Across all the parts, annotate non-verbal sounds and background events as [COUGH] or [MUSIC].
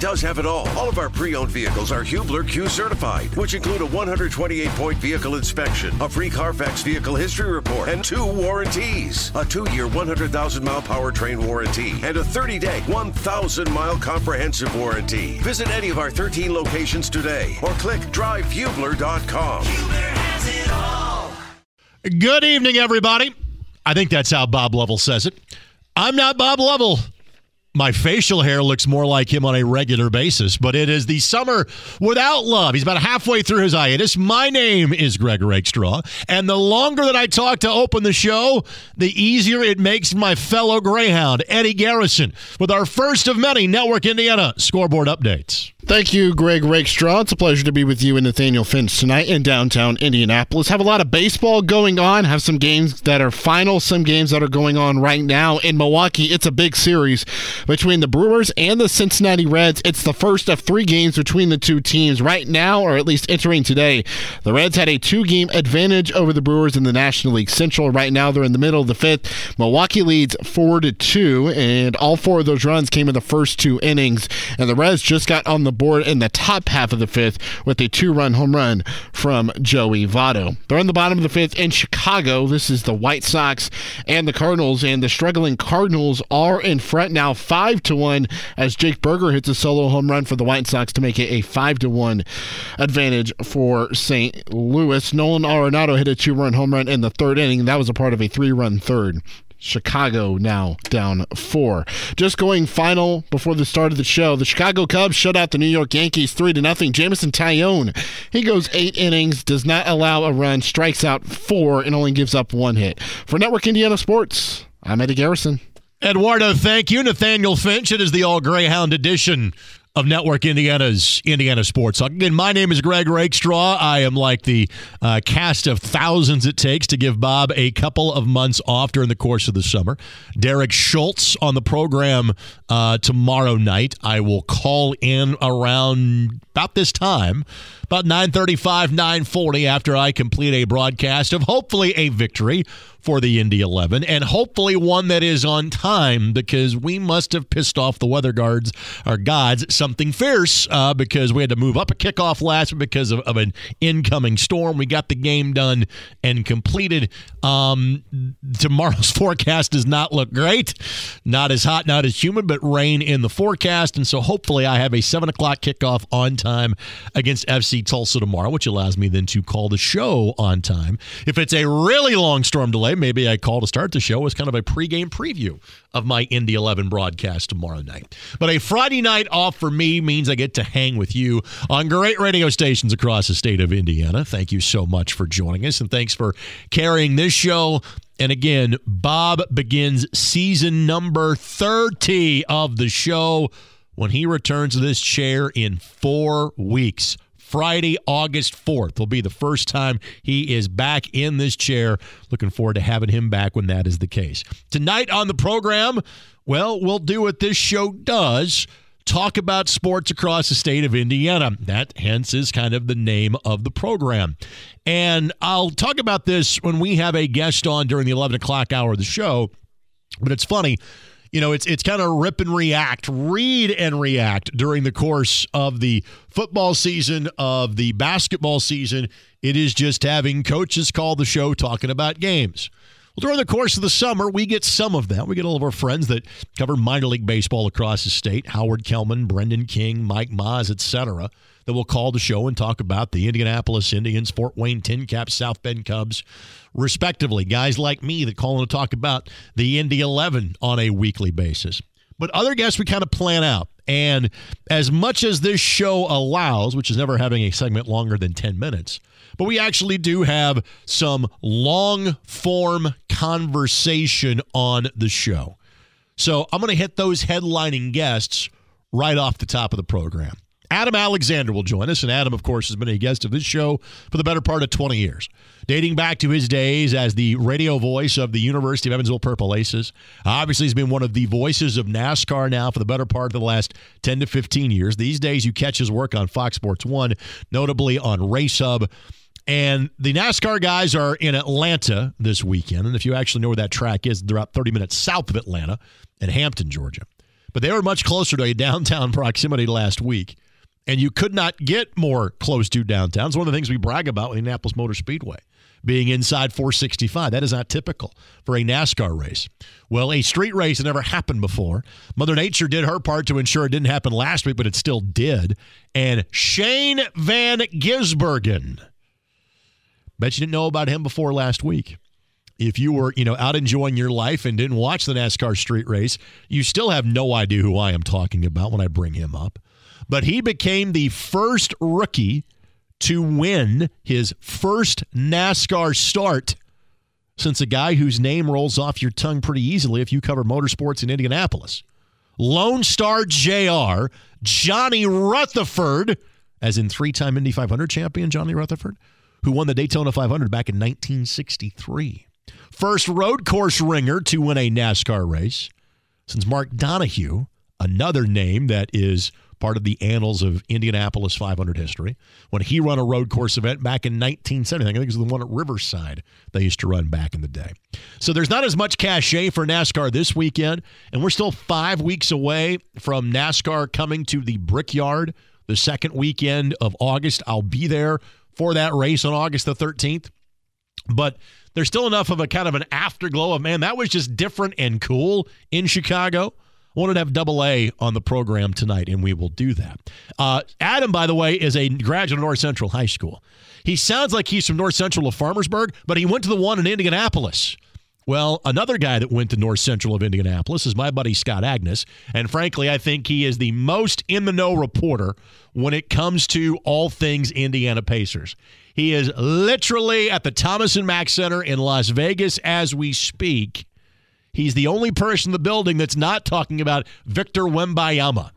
does have it all. All of our pre-owned vehicles are Hubler Q certified, which include a 128-point vehicle inspection, a free Carfax vehicle history report, and two warranties. A two-year 100,000-mile powertrain warranty and a 30-day 1,000-mile comprehensive warranty. Visit any of our 13 locations today or click drivehubler.com. Hubler has it all. Good evening, everybody. I think that's how Bob Lovell says it. I'm not Bob Lovell. My facial hair looks more like him on a regular basis, but it is the summer without love. He's about halfway through his hiatus. My name is Greg Rakestraw, and the longer that I talk to open the show, the easier it makes my fellow Greyhound, Eddie Garrison, with our first of many Network Indiana scoreboard updates. Thank you, Greg Rakestraw. It's a pleasure to be with you and Nathaniel Finch tonight in downtown Indianapolis. Have a lot of baseball going on. Have some games that are final, some games that are going on right now in Milwaukee. It's a big series between the Brewers and the Cincinnati Reds. It's the first of three games between the two teams right now, or at least entering today. The Reds had a two-game advantage over the Brewers in the National League Central. Right now, they're in the middle of the fifth. Milwaukee leads four to two, and all four of those runs came in the first two innings. And the Reds just got on the board in the top half of the fifth with a two run home run from Joey Votto. They're in the bottom of the fifth in Chicago. This is the White Sox and the Cardinals, and the struggling Cardinals are in front now, five to one, as Jake Burger hits a solo home run for the White Sox to make it a five to one advantage for St. Louis. Nolan Arenado hit a two run home run in the third inning. That was a part of a three run third. Chicago now down four. Just going final before the start of the show. The Chicago Cubs shut out the New York Yankees three to nothing. Jameson Taillon, he goes eight innings, does not allow a run, strikes out four, and only gives up one hit. For Network Indiana Sports, I'm Eddie Garrison. Eduardo, thank you. Nathaniel Finch. It is the All Greyhound edition of Network Indiana's Indiana Sports Talk. Again, my name is Greg Rakestraw. I am like the uh, cast of thousands it takes to give Bob a couple of months off during the course of the summer. Derek Schultz on the program uh, tomorrow night. I will call in around about this time, about 9.35, 9.40 after I complete a broadcast of hopefully a victory for the Indy 11 and hopefully one that is on time because we must have pissed off the weather guards our gods something fierce uh, because we had to move up a kickoff last because of, of, an incoming storm. We got the game done and completed. Um, tomorrow's [LAUGHS] forecast does not look great. Not as hot, not as humid, but rain in the forecast. And so hopefully I have a 7 o'clock kickoff on time against FC Tulsa tomorrow, which allows me then to call the show on time. If it's a really long storm delay, maybe I call to start the show as kind of a pregame preview of my Indy 11 broadcast tomorrow night. But a Friday night off for me means I get to hang with you on great radio stations across the state of Indiana. Thank you so much for joining us, and thanks for carrying this show. And again, Bob begins season number 30 of the show when he returns to this chair in four weeks. Friday, August 4th will be the first time he is back in this chair. Looking forward to having him back when that is the case. Tonight on the program, well, we'll do what this show does talk about sports across the state of Indiana. That, hence, is kind of the name of the program. And I'll talk about this when we have a guest on during the 11 o'clock hour of the show. But it's funny you know, it's it's kind of rip and react, read and react during the course of the football season, of the basketball season. It is just having coaches call the show talking about games. Well, during the course of the summer, we get some of that. We get all of our friends that cover minor league baseball across the state: Howard Kellman, Brendan King, Mike Maz, etc. That will call the show and talk about the Indianapolis Indians, Fort Wayne Tin Caps, South Bend Cubs, respectively. Guys like me that call and talk about the Indy 11 on a weekly basis. But other guests we kind of plan out. And as much as this show allows, which is never having a segment longer than 10 minutes, but we actually do have some long form conversation on the show. So I'm going to hit those headlining guests right off the top of the program. Adam Alexander will join us. And Adam, of course, has been a guest of this show for the better part of 20 years, dating back to his days as the radio voice of the University of Evansville Purple Aces. Obviously, he's been one of the voices of NASCAR now for the better part of the last 10 to 15 years. These days, you catch his work on Fox Sports 1, notably on Race Hub. And the NASCAR guys are in Atlanta this weekend. And if you actually know where that track is, they're about 30 minutes south of Atlanta in Hampton, Georgia. but they were much closer to a [LAUGHS] downtown proximity last week. And you could not get more close to downtown. It's one of the things we brag about with Indianapolis Motor Speedway being inside 465. That is not typical for a NASCAR race. Well, a street race had never happened before. Mother Nature did her part to ensure it didn't happen last week, but it still did. And Shane Van Gisbergen, bet you didn't know about him before last week. If you were, you know, out enjoying your life and didn't watch the NASCAR street race, you still have no idea who I am talking about when I bring him up. But he became the first rookie to win his first NASCAR start since a guy whose name rolls off your tongue pretty easily if you cover motorsports in Indianapolis. Lone Star JR, Johnny Rutherford, as in three time Indy 500 champion Johnny Rutherford, who won the Daytona 500 back in 1963. First road course ringer to win a NASCAR race since Mark Donohue, another name that is part of the annals of Indianapolis 500 history. When he ran a road course event back in 1970, I think it was the one at Riverside they used to run back in the day. So there's not as much cachet for NASCAR this weekend, and we're still five weeks away from NASCAR coming to the Brickyard the second weekend of August. I'll be there for that race on August the 13th. But there's still enough of a kind of an afterglow of, man, that was just different and cool in Chicago wanted to have double A on the program tonight, and we will do that. Uh, Adam, by the way, is a graduate of North Central High School. He sounds like he's from North Central of Farmersburg, but he went to the one in Indianapolis. Well, another guy that went to North Central of Indianapolis is my buddy Scott Agnes. And frankly, I think he is the most in the know reporter when it comes to all things Indiana Pacers. He is literally at the Thomas and Mack Center in Las Vegas as we speak. He's the only person in the building that's not talking about Victor Wembanyama.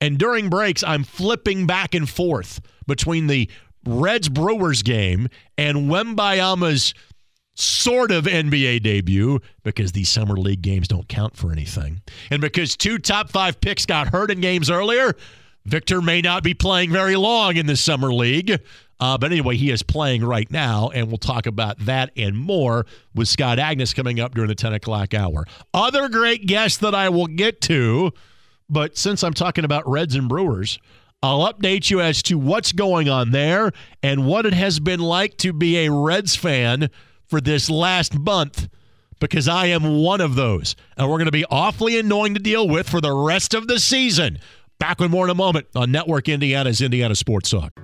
And during breaks, I'm flipping back and forth between the Reds Brewers game and Wembanyama's sort of NBA debut because these summer league games don't count for anything. And because two top five picks got hurt in games earlier, Victor may not be playing very long in the summer league. Uh, but anyway, he is playing right now, and we'll talk about that and more with Scott Agnes coming up during the 10 o'clock hour. Other great guests that I will get to, but since I'm talking about Reds and Brewers, I'll update you as to what's going on there and what it has been like to be a Reds fan for this last month because I am one of those. And we're going to be awfully annoying to deal with for the rest of the season. Back with more in a moment on Network Indiana's Indiana Sports Talk.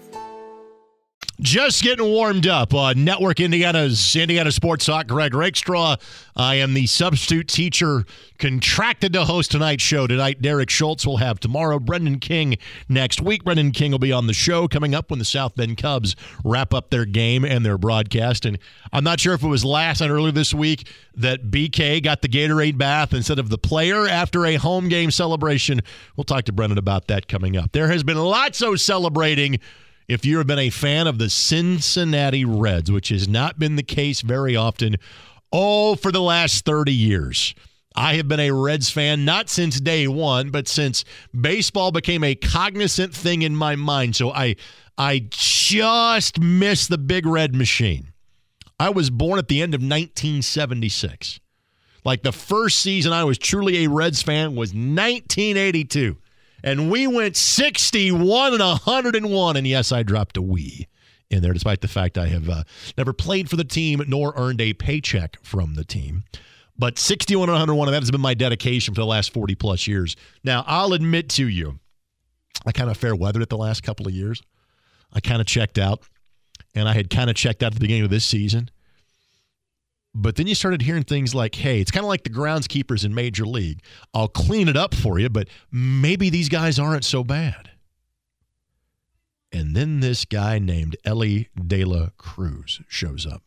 Just getting warmed up on Network Indiana's Indiana Sports Talk. Greg Rakestraw. I am the substitute teacher contracted to host tonight's show tonight. Derek Schultz will have tomorrow. Brendan King next week. Brendan King will be on the show coming up when the South Bend Cubs wrap up their game and their broadcast. And I'm not sure if it was last night or earlier this week that BK got the Gatorade bath instead of the player after a home game celebration. We'll talk to Brendan about that coming up. There has been lots of celebrating if you have been a fan of the Cincinnati Reds, which has not been the case very often, oh, for the last 30 years. I have been a Reds fan not since day one, but since baseball became a cognizant thing in my mind. So I I just miss the big red machine. I was born at the end of 1976. Like the first season I was truly a Reds fan was 1982 and we went 61 and 101. And yes, I dropped a we in there, despite the fact I have uh, never played for the team nor earned a paycheck from the team. But 61 and 101, and that has been my dedication for the last 40 plus years. Now, I'll admit to you, I kind of fair weathered it the last couple of years. I kind of checked out, and I had kind of checked out at the beginning of this season. But then you started hearing things like, hey, it's kind of like the groundskeepers in Major League. I'll clean it up for you, but maybe these guys aren't so bad. And then this guy named Elly De La Cruz shows up.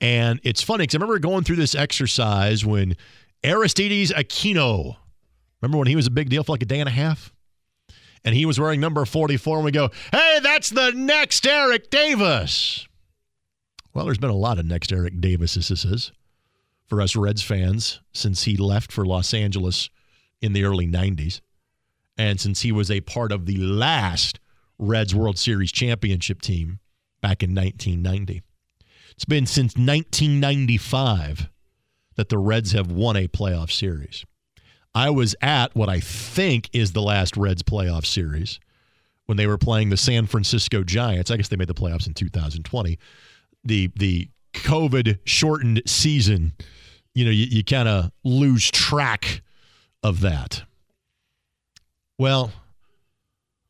And it's funny because I remember going through this exercise when Aristides Aquino, remember when he was a big deal for like a day and a half? And he was wearing number 44, and we go, hey, that's the next Eric Davis. Well, there's been a lot of next Eric Davises for us Reds fans since he left for Los Angeles in the early 90s. And since he was a part of the last Reds World Series championship team back in 1990, it's been since 1995 that the Reds have won a playoff series. I was at what I think is the last Reds playoff series when they were playing the San Francisco Giants. I guess they made the playoffs in 2020. The the COVID shortened season, you know, you, you kind of lose track of that. Well,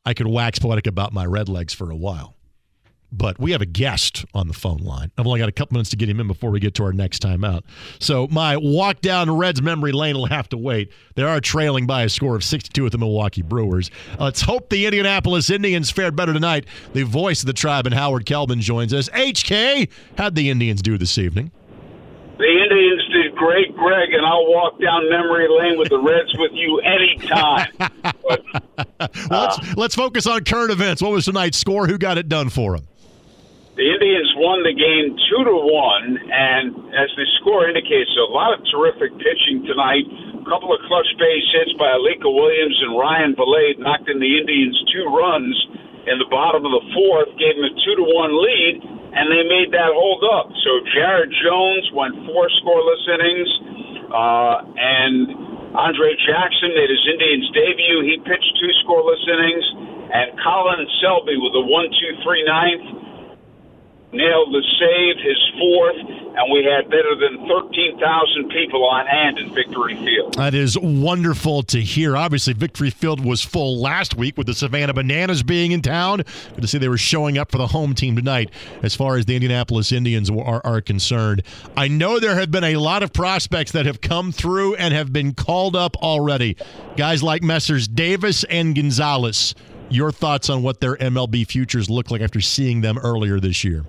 I could wax poetic about my red legs for a while but we have a guest on the phone line. I've only got a couple minutes to get him in before we get to our next time out. So my walk down Reds memory lane will have to wait. They are trailing by a score of 62 with the Milwaukee Brewers. Let's hope the Indianapolis Indians fared better tonight. The voice of the tribe and Howard Kellman joins us. HK, how'd the Indians do this evening? The Indians did great, Greg, and I'll walk down memory lane with the Reds with you anytime. [LAUGHS] But, uh, let's, let's focus on current events. What was tonight's score? Who got it done for them? The Indians won the game two to one, and as the score indicates, a lot of terrific pitching tonight. A couple of clutch base hits by Alika Williams and Ryan Vilade knocked in the Indians two runs in the bottom of the fourth, gave them a two to one lead, and they made that hold up. So Jared Jones went four scoreless innings, uh, and Andre Jackson made his Indians debut. He pitched two scoreless innings, and Colin Selby with a one two three ninth nailed the save, his fourth, and we had better than 13,000 people on hand in Victory Field. That is wonderful to hear. Obviously, Victory Field was full last week with the Savannah Bananas being in town. Good to see they were showing up for the home team tonight as far as the Indianapolis Indians are, are concerned. I know there have been a lot of prospects that have come through and have been called up already. Guys like Messrs. Davis and Gonzalez. Your thoughts on what their MLB futures look like after seeing them earlier this year?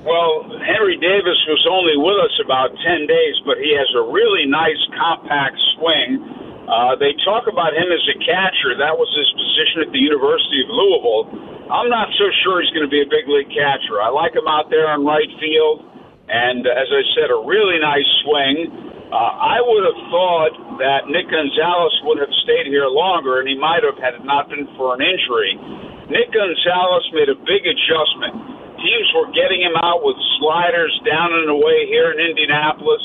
Well, Henry Davis was only with us about 10 days, but he has a really nice compact swing. Uh, they talk about him as a catcher. That was his position at the University of Louisville. I'm not so sure he's going to be a big league catcher. I like him out there on right field, and uh, as I said, a really nice swing. Uh, I would have thought that Nick Gonzalez would have stayed here longer, and he might have had it not been for an injury. Nick Gonzalez made a big adjustment teams were getting him out with sliders down and away here in Indianapolis.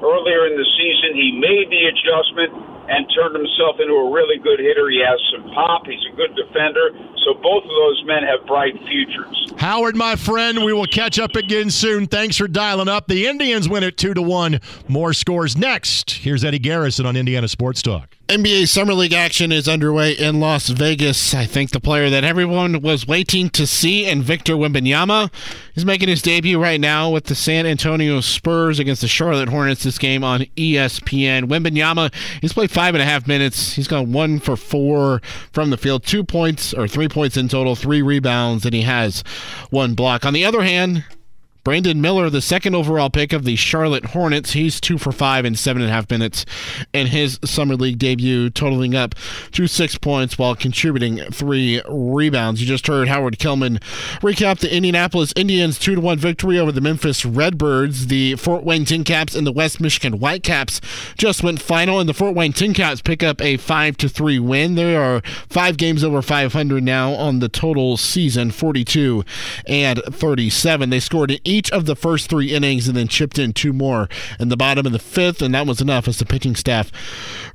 Earlier in the season, he made the adjustment and turned himself into a really good hitter. He has some pop. He's a good defender. So both of those men have bright futures. Howard, my friend, we will catch up again soon. Thanks for dialing up. The Indians win it two to one. More scores next. Here's Eddie Garrison on Indiana Sports Talk. NBA Summer League action is underway in Las Vegas. I think the player that everyone was waiting to see, and Victor Wembanyama, is making his debut right now with the San Antonio Spurs against the Charlotte Hornets. This game on ESPN. Wembanyama, he's played five and a half minutes. He's gone one for four from the field, two points or three points in total, three rebounds, and he has one block. On the other hand, Brandon Miller, the second overall pick of the Charlotte Hornets, he's two for five in seven and a half minutes in his summer league debut, totaling up to six points while contributing three rebounds. You just heard Howard Kellman recap the Indianapolis Indians two to one victory over the Memphis Redbirds. The Fort Wayne Tin Caps and the West Michigan Whitecaps just went final, and the Fort Wayne Tin Caps pick up a five to three win. They are five games over 500 now on the total season, 42 and 37. They scored in each of the first three innings and then chipped in two more in the bottom of the fifth, and that was enough as the pitching staff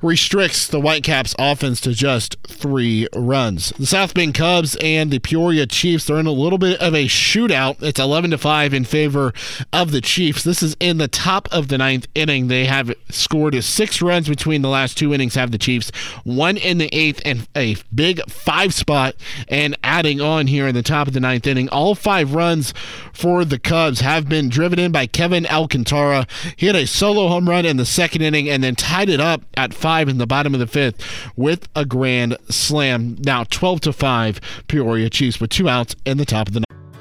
restricts the Whitecaps offense to just three runs. The South Bend Cubs and the Peoria Chiefs are in a little bit of a shootout. It's 11 to 5 in favor of the Chiefs. This is in the top of the ninth inning. They have scored six runs between the last two innings, have the Chiefs, one in the eighth, and a big five spot, and adding on here in the top of the ninth inning. All five runs for the Cubs Cubs have been driven in by Kevin Alcantara. He had a solo home run in the second inning and then tied it up at five in the bottom of the fifth with a grand slam. Now 12 to 5, Peoria Chiefs with two outs in the top of the ninth.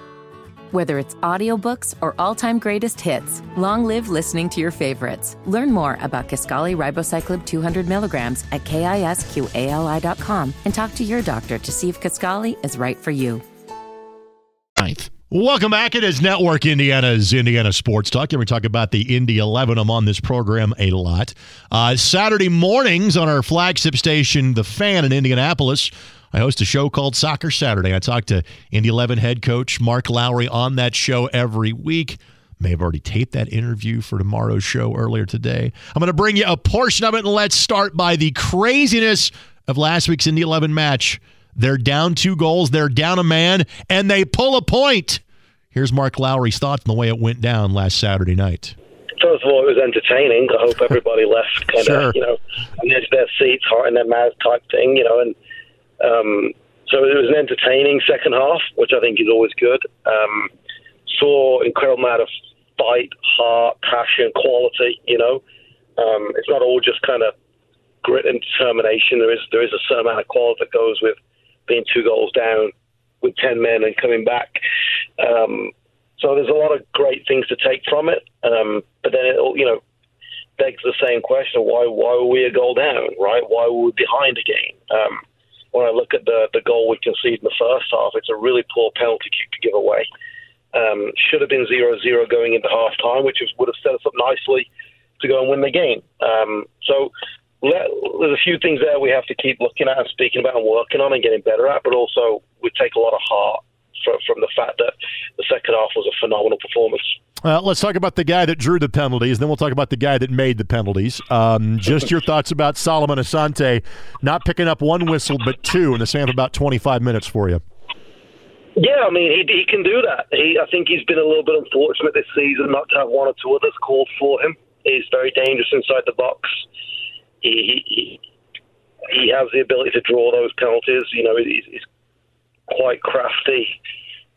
Whether it's audiobooks or all-time greatest hits, long live listening to your favorites. Learn more about Kisqali Ribociclib 200 milligrams at kisqali.com and talk to your doctor to see if Kisqali is right for you. Ninth. Welcome back. It is Network Indiana's Indiana Sports Talk. And we talk about the Indy 11. I'm on this program a lot. Uh, Saturday mornings on our flagship station, The Fan in Indianapolis, I host a show called Soccer Saturday. I talk to Indy 11 head coach Mark Lowry on that show every week. May have already taped that interview for tomorrow's show earlier today. I'm going to bring you a portion of it, and let's start by the craziness of last week's Indy 11 match. They're down two goals, they're down a man, and they pull a point. Here's Mark Lowry's thoughts on the way it went down last Saturday night. First of all, it was entertaining. I hope everybody [LAUGHS] left kind of, you know, on the edge of their seats, heart in their mouth type thing, you know. And um, so it was an entertaining second half, which I think is always good. Um, saw incredible amount of fight, heart, passion, quality. You know, um, it's not all just kind of grit and determination. There is there is a certain amount of quality that goes with being two goals down with ten men and coming back. Um, so there's a lot of great things to take from it. Um, but then it you know, begs the same question: Why why were we a goal down? Right? Why were we behind again? Um, when I look at the the goal we conceded in the first half, it's a really poor penalty kick to give away. Um, should have been 0-0 going into half time, which would have set us up nicely to go and win the game. Um, so there's a few things there we have to keep looking at and speaking about and working on and getting better at, but also we take a lot of heart from, from the fact that the second half was a phenomenal performance. Uh, let's talk about the guy that drew the penalties, then we'll talk about the guy that made the penalties. Um, just your thoughts about Solomon Asante not picking up one whistle but two in the span of about 25 minutes for you. Yeah, I mean, he, he can do that. He, I think he's been a little bit unfortunate this season not to have one or two others called for him. He's very dangerous inside the box. He, he, he has the ability to draw those penalties. You know, he's, he's quite crafty.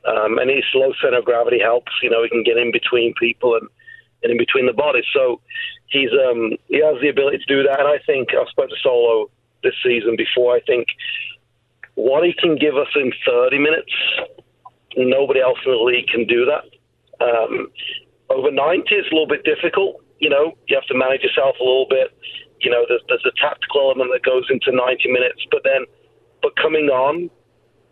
Um, and his low center of gravity helps. You know, he can get in between people and, and in between the bodies. So he's um, he has the ability to do that. And I think I've spoken to Solo this season before. I think what he can give us in 30 minutes, nobody else in the league can do that. Um, over 90 is a little bit difficult. You know, you have to manage yourself a little bit. You know, there's, there's a tactical element that goes into 90 minutes, but then, but coming on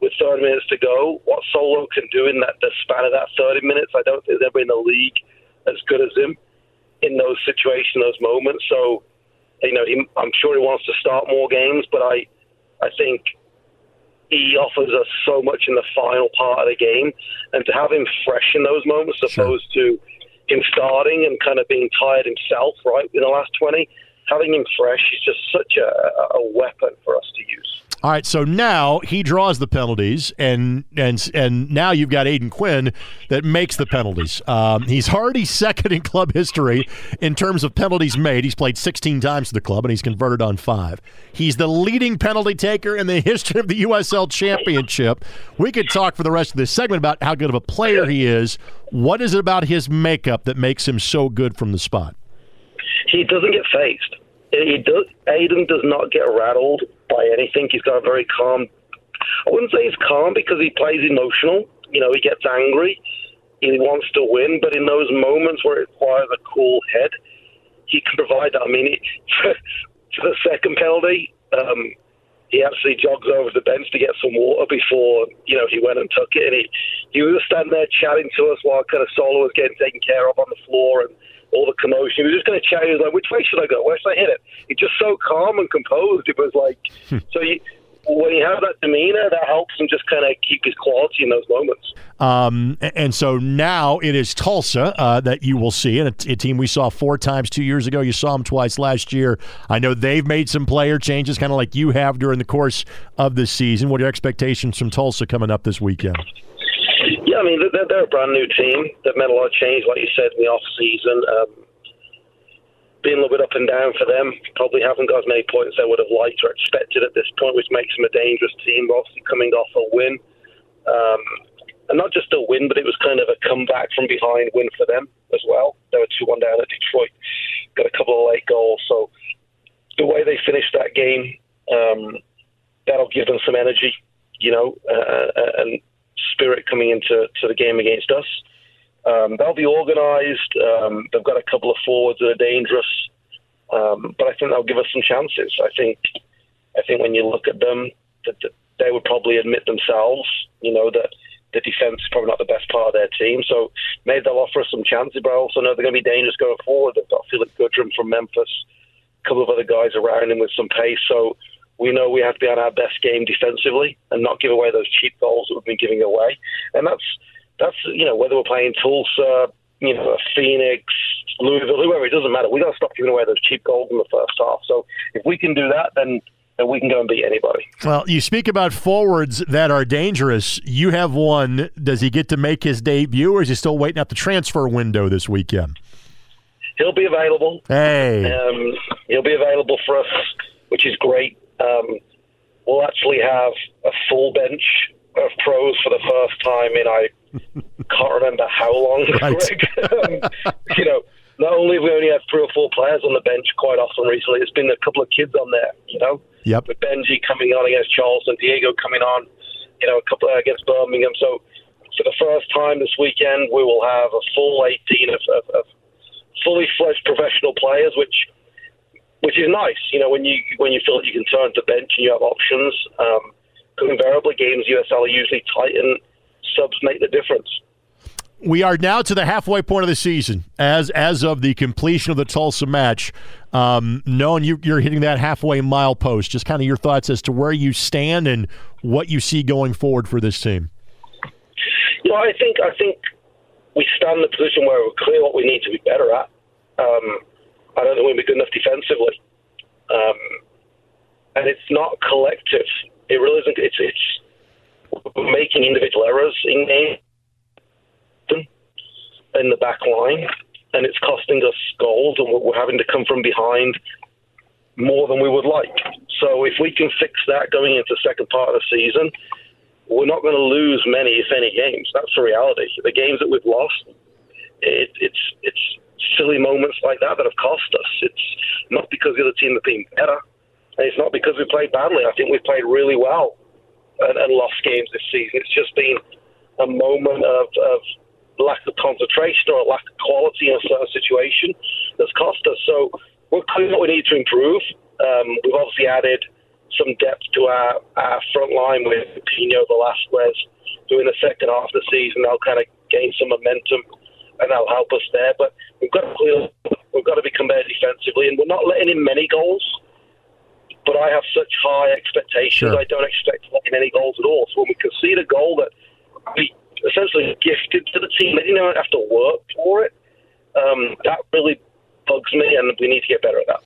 with 30 minutes to go, what Solo can do in that the span of that 30 minutes, I don't think there's ever in the league as good as him in those situations, those moments. So, you know, he, I'm sure he wants to start more games, but I, I think he offers us so much in the final part of the game, and to have him fresh in those moments, Sure. opposed to him starting and kind of being tired himself, right, in the last 20, having him fresh is just such a, a weapon for us to use. All right, so now he draws the penalties, and and and now you've got Aodhan Quinn that makes the penalties. Um, he's already [LAUGHS] second in club history in terms of penalties made. He's played 16 times for the club, and he's converted on five. He's the leading penalty taker in the [LAUGHS] history of the USL Championship. We could talk for the rest of this segment about how good of a player he is. What is it about his makeup that makes him so good from the spot? He doesn't get phased. He does. Aodhan does not get rattled by anything. He's got a very calm. I wouldn't say he's calm because he plays emotional. You know, he gets angry. He wants to win, but in those moments where it requires a cool head, he can provide that. I mean, [LAUGHS] he, for the second penalty, um, he actually jogs over the bench to get some water before you know he went and took it, and he he was standing there chatting to us while kind of Solo was getting taken care of on the floor and all the commotion. He was just going to chat. He was like, "Which way should I go? Where should I hit it?" He's just so calm and composed. It was like so. You, when you have that demeanor, that helps him just kind of keep his quality in those moments. Um, and so now it is Tulsa uh, that you will see, and a, a team we saw four times two years ago. You saw them twice last year. I know they've made some player changes, kind of like you have during the course of the season. What are your expectations from Tulsa coming up this weekend? Yeah, I mean they're, they're a brand new team. They've made a lot of change, like you said, in the off season. Um, been a little bit up and down for them. Probably haven't got as many points they would have liked or expected at this point, which makes them a dangerous team. Obviously, coming off a win, um, and not just a win, but it was kind of a comeback from behind win for them as well. They were two one down at Detroit, got a couple of late goals. So the way they finished that game, um, that'll give them some energy, you know, uh, uh, and spirit coming into to the game against us. Um, they'll be organised. Um, they've got a couple of forwards that are dangerous, um, but I think they'll give us some chances. I think, I think when you look at them, that, that they would probably admit themselves, you know, that the defense is probably not the best part of their team. So maybe they'll offer us some chances, but I also know they're going to be dangerous going forward. They've got Phillip Goodrum from Memphis, a couple of other guys around him with some pace. So we know we have to be on our best game defensively and not give away those cheap goals that we've been giving away. And that's that's you know whether we're playing Tulsa, you know Phoenix, Louisville, whoever, it doesn't matter. We got to stop giving away those cheap goals in the first half. So if we can do that, then and we can go and beat anybody. Well, you speak about forwards that are dangerous. You have one. Does he get to make his debut, or is he still waiting at the transfer window this weekend? He'll be available. Hey, um, he'll be available for us, which is great. Um, we'll actually have a full bench of pros for the first time in I [LAUGHS] can't remember how long, right. Greg. [LAUGHS] um, you know, not only have we only had three or four players on the bench quite often recently, it's been a couple of kids on there, you know. Yep. With Benji coming on against Charleston, Diego coming on, you know, a couple uh, against Birmingham. So for the first time this weekend, we will have a full 18 of, of, of fully fledged professional players, which which is nice. You know, when you when you feel that you can turn to bench and you have options. Um, invariably, games USL are usually tight, and subs make the difference we are now to the halfway point of the season as as of the completion of the Tulsa match. Um, knowing you, you're hitting that halfway mile post, just kind of your thoughts as to where you stand and what you see going forward for this team. You know, I think I think we stand in the position where we're clear what we need to be better at. Um, I don't think we'll be good enough defensively, um, and it's not collective. It really isn't. It's it's making individual errors in in the back line, and it's costing us goals, and we're having to come from behind more than we would like. So if we can fix that going into the second part of the season, we're not going to lose many, if any, games. That's the reality. The games that we've lost, it, it's it's silly moments like that that have cost us. It's not because the other team have been better, and it's not because we played badly. I think we've played really well and, and lost games this season. It's just been a moment of, of lack of concentration or a lack of quality in a certain situation that's cost us. So we're clear what we need to improve. Um, we've obviously added some depth to our, our front line with Pino Velasquez, in the second half of the season they'll kind of gain some momentum and that'll help us there. But we've got to clear, we've got to become better defensively, and we're not letting in many goals. But I have such high expectations. Sure. I don't expect letting any goals at all. So when we concede a goal that we essentially gifted to the team. They didn't have to work for it. Um, that really bugs me, and we need to get better at that.